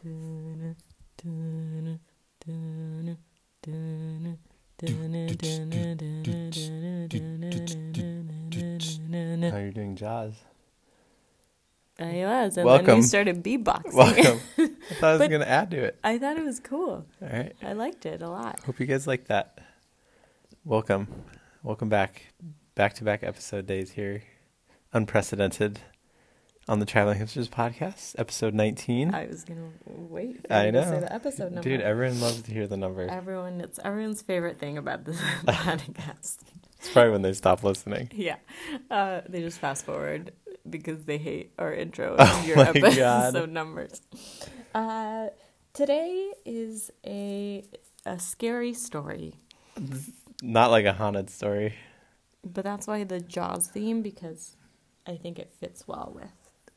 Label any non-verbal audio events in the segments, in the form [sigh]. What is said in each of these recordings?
Oh, you're doing jazz. I was, and then you started beatboxing. Welcome. [laughs] I thought I was going to add to it. I thought it was cool. All right. I liked it a lot. Hope you guys like that. Welcome. Welcome back. Back to back episode days here. Unprecedented on the Traveling Hipsters podcast, episode 19. I was gonna wait. For I to say know. the episode number. Dude, everyone loves to hear the number. Everyone, it's everyone's favorite thing about this [laughs] [laughs] podcast. It's probably when they stop listening. Yeah, uh, they just fast forward because they hate our intro [laughs] and Oh your my episode God. So, numbers. Uh, today is a a scary story, Not like a haunted story. but that's why the Jaws theme because I think it fits well with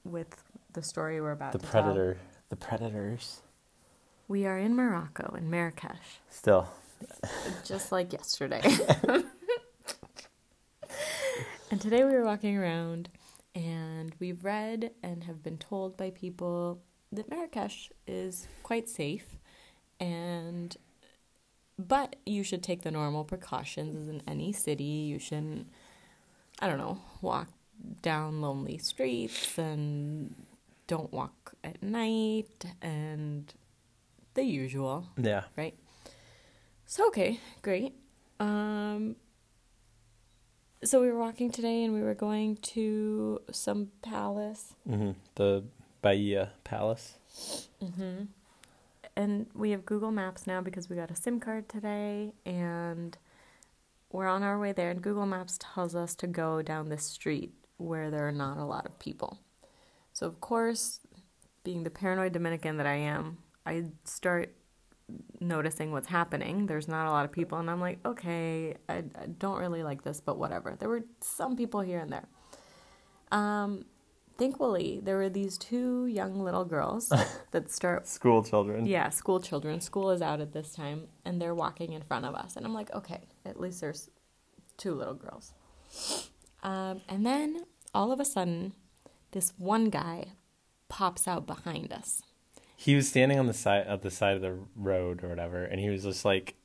with the story we're about The to tell. The predator. The predators. We are in Morocco in Marrakesh. Still. just like [laughs] yesterday. and today we were walking around and we've read and have been told by people that Marrakesh is quite safe and but you should take the normal precautions as in any city. You shouldn't I don't know, walk down lonely streets and don't walk at night and the usual Yeah. right? So okay, great. Um so we were walking today and we were going to some palace hmm The Bahia Palace. mm-hmm. and we have Google Maps now because we got a SIM card today and we're on our way there and Google Maps tells us to go down this street where there are not a lot of people. So of course, being the paranoid Dominican that I am, I start noticing what's happening. There's not a lot of people, and I'm like, okay, I, I don't really like this, but whatever. There were some people here and there. Um, thankfully, there were these two young little girls [laughs] that start School children. yeah, school children. School is out at this time, and they're walking in front of us. And I'm like, okay, at least there's two little girls. Um, and then all of a sudden, this one guy pops out behind us. He was standing on the side at the side of the road or whatever, and he was just like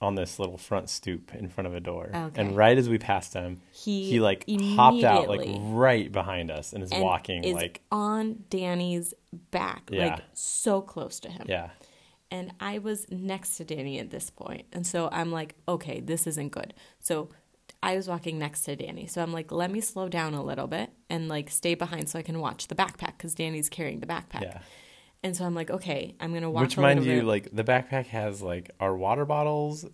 on this little front stoop in front of a door. Okay. And right as we passed him, He he like popped out like right behind us and is and walking is like on Danny's back, Yeah. like so close to him. yeah. and I was next to Danny at this point. And so I'm like, okay, this isn't good. So I was walking next to Danny. So I'm like, let me slow down a little bit and like stay behind so I can watch the backpack because Danny's carrying the backpack. Yeah. And so I'm like, okay, I'm gonna walk. Which mind you, bit. like the backpack has like our water bottles,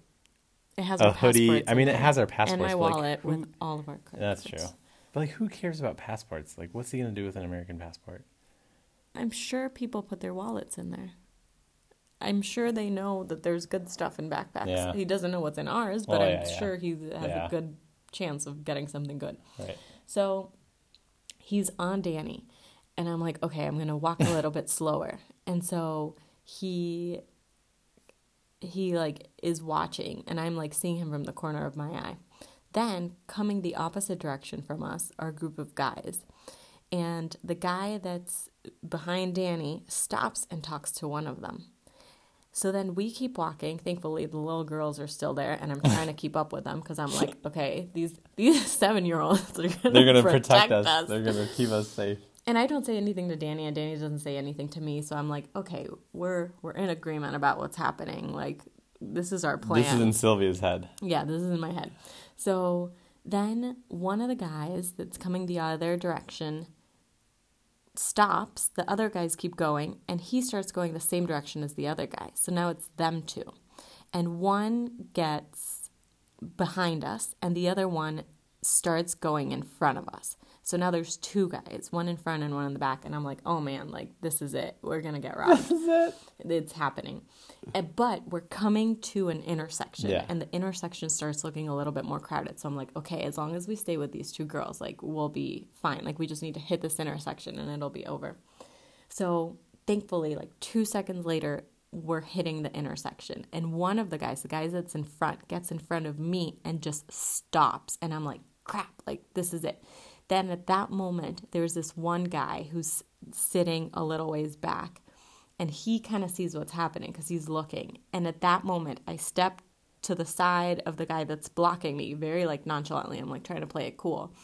it has a hoodie. I mean, it has our passports and my but, like, wallet who- with all of our cards. That's true. But like, who cares about passports? Like, what's he gonna do with an American passport? I'm sure people put their wallets in there. I'm sure they know that there's good stuff in backpacks. Yeah. He doesn't know what's in ours, but Oh, I'm yeah, sure he has a good chance of getting something good. Right. So he's on Danny, and I'm like, okay, I'm gonna walk a [laughs] little bit slower. And so he he like is watching, and I'm like seeing him from the corner of my eye. Then coming the opposite direction from us are a group of guys. And the guy that's behind Danny stops and talks to one of them. So then we keep walking. Thankfully, the little girls are still there, and I'm [laughs] trying to keep up with them because I'm like, [laughs] okay, these these [laughs] seven year olds are gonna They're gonna protect, protect, us. us. They're gonna keep us safe. And I don't say anything to Danny, and Danny doesn't say anything to me. So I'm like, okay, we're we're in agreement about what's happening. Like this is our plan. This is in Sylvia's head. Yeah, this is in my head. So then one of the guys that's coming the other direction stops. The other guys keep going, and he starts going the same direction as the other guy. So now it's them two. And one gets behind us, and the other one starts going in front of us. So now there's two guys, one in front and one in the back. And I'm like, oh man, like this is it. We're going to get robbed [laughs] This is it. it's happening. Uh, But we're coming to an intersection, Yeah. and the intersection starts looking a little bit more crowded. So I'm like, okay, as long as we stay with these two girls, like we'll be fine. Like we just need to hit this intersection, and it'll be over. So thankfully, like two seconds later, we're hitting the intersection, and one of the guys, the guy that's in front, gets in front of me and just stops, and I'm like, crap, like this is it. Then at that moment, there's this one guy who's sitting a little ways back and he kind of sees what's happening because he's looking. And at that moment, I step to the side of the guy that's blocking me very like nonchalantly. I'm like trying to play it cool,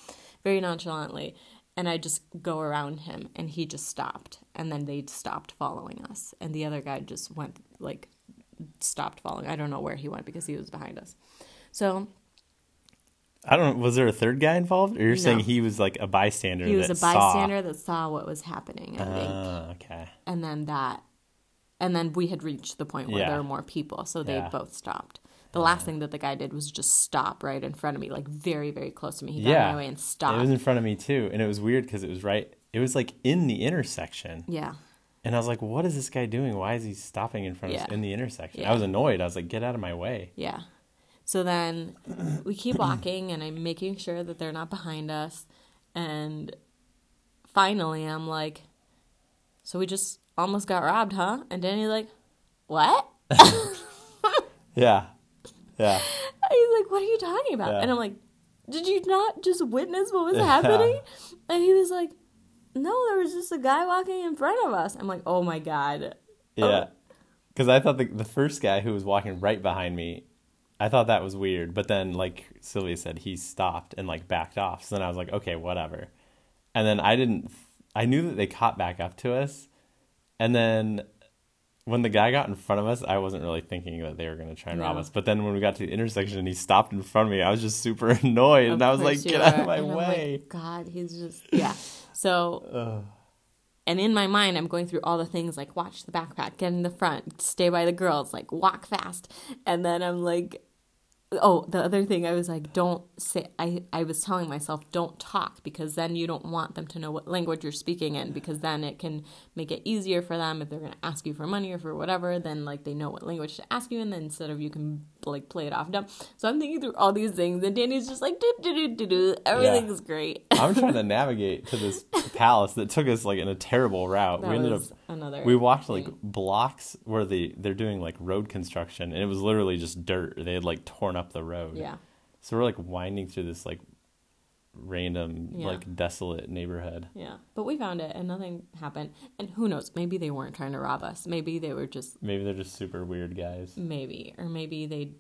very nonchalantly. And I just go around him and he just stopped. And then they stopped following us. And the other guy just went like stopped following. I don't know where he went because he was behind us. So I don't. Know, was there a third guy involved, or you're No. saying he was like a bystander? he was a that saw- bystander that saw what was happening, I think. Ah, okay. and then that and then we had reached the point where Yeah. there were more people so they Yeah. both stopped the last thing that the guy did was just stop right in front of me like very very close to me he got in Yeah. my way and stopped. It was in front of me too, and it was weird because it was right. It was like in the intersection, yeah and I was like, "What is this guy doing? Why is he stopping in front of us in the intersection?" Yeah. I was annoyed. I was like, "Get out of my way!" yeah so then we keep walking and i'm making sure that they're not behind us and finally i'm like so we just almost got robbed huh and danny's like what [laughs] Yeah, yeah. [laughs] He's like, "What are you talking about?" Yeah. And I'm like, "Did you not just witness what was Yeah. happening?" And he was like, "No, there was just a guy walking in front of us." I'm like, "Oh my god." Yeah. Oh. Because I thought the, the first guy who was walking right behind me, I thought that was weird. But then, like Sylvia said, he stopped and like backed off. So then I was like, okay, whatever. And then I didn't, I knew that they caught back up to us. And then when the guy got in front of us, I wasn't really thinking that they were going to try and rob us. But then when we got to the intersection and he stopped in front of me, I was just super [laughs] annoyed. and I was like, get out of my I'm like, way. God, he's just yeah. So, [sighs] and in my mind, I'm going through all the things like watch the backpack, get in the front, stay by the girls, like walk fast, and then I'm like, oh, the other thing I was like, don't say. I I was telling myself, don't talk because then you don't want them to know what language you're speaking in because then it can make it easier for them if they're gonna ask you for money or for whatever. Then like they know what language to ask you in, then instead of you can like play it off dumb. So I'm thinking through all these things, and Danny's just like, do do do do do. Everything's great. I'm trying to [laughs] navigate to this palace that took us like in a terrible route. That we ended up another. we walked like blocks where the they're doing like road construction and it was literally just dirt they had like torn up the road Yeah. so we're like winding through this like random Yeah. like desolate neighborhood Yeah, but we found it and nothing happened. And who knows? Maybe they weren't trying to rob us. Maybe they were just maybe they're just super weird guys maybe, or maybe they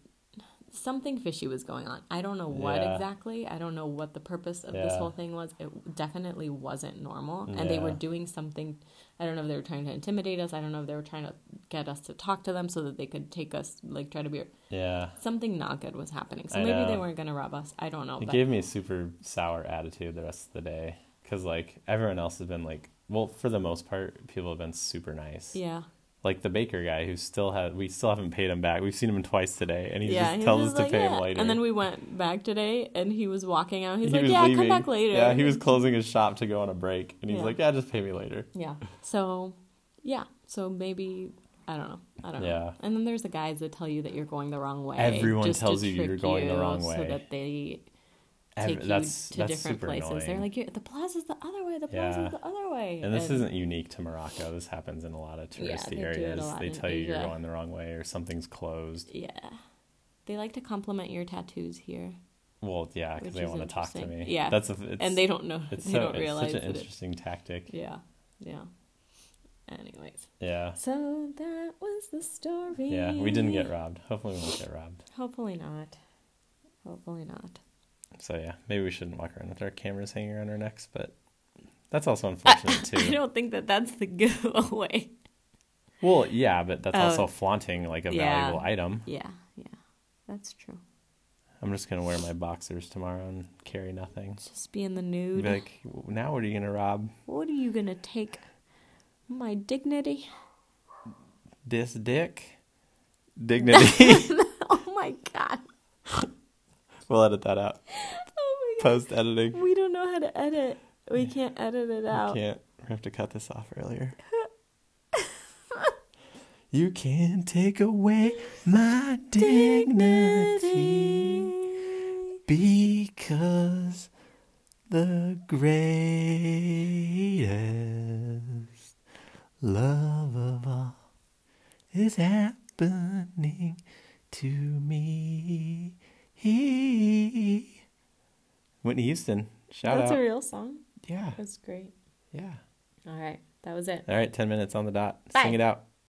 something fishy was going on. I don't know what Yeah. exactly. I don't know what the purpose of this whole thing was. It definitely wasn't normal, and they were doing something. I don't know if they were trying to intimidate us. I don't know if they were trying to get us to talk to them so that they could take us, like try to be. yeah Something not good was happening. So I maybe they weren't going to rob us. I don't know. it but gave me a super sour attitude the rest of the day because like everyone else has been like well for the most part people have been super nice yeah. Like the baker guy who still had we still haven't paid him back we've seen him twice today and he yeah, just tells us to like, pay yeah. him later And then we went back today, and he was walking out. He's He like, was "Yeah, come leaving. back later." Yeah, he was closing his shop to go on a break, and he's Yeah. like, "Yeah, just pay me later." Yeah. So, yeah. So maybe I don't know. I don't know. Yeah. And then there's the guys that tell you that you're going the wrong way. Everyone tells you you're going the you wrong so that they take you that's to that's different super places. They're like, "You're- "The plaza's the other way. The plaza's Yeah. the other way." and this isn't unique to Morocco. This happens in a lot of Yeah, touristy they do it a areas. They in tell you you're going the wrong way or something's closed. Yeah. They like to compliment your tattoos here, Well, yeah, because they want to talk to me. Yeah. that's a, and they don't know. It's they so don't it's such an interesting tactic. Yeah. Yeah. Anyways, Yeah, so that was the story. yeah. We didn't get robbed. Hopefully, we won't get robbed. Hopefully not. Hopefully not. So yeah, maybe we shouldn't walk around with our cameras hanging around our necks, but that's also unfortunate [laughs] too. I don't think that that's the [laughs] giveaway. Well, yeah, but that's Oh. also flaunting like a Yeah. valuable item. Yeah, yeah. That's true. I'm just gonna wear my boxers tomorrow and carry nothing. Just be in the Be nude. like, now what are you gonna rob? what are you gonna take? My dignity? This dick? [laughs] Dignity. oh my god. We'll edit that out. Oh my Post editing. We don't know how to edit. We can't edit it out. We can't. We have to cut this off earlier. [laughs] you can't take away my dignity because the greatest love of all is happening to me. Whitney Houston, shout That's out. That's a real song. yeah, That's great. yeah. All right. That was it. All right, 10 minutes on the dot. Bye. Sing it out.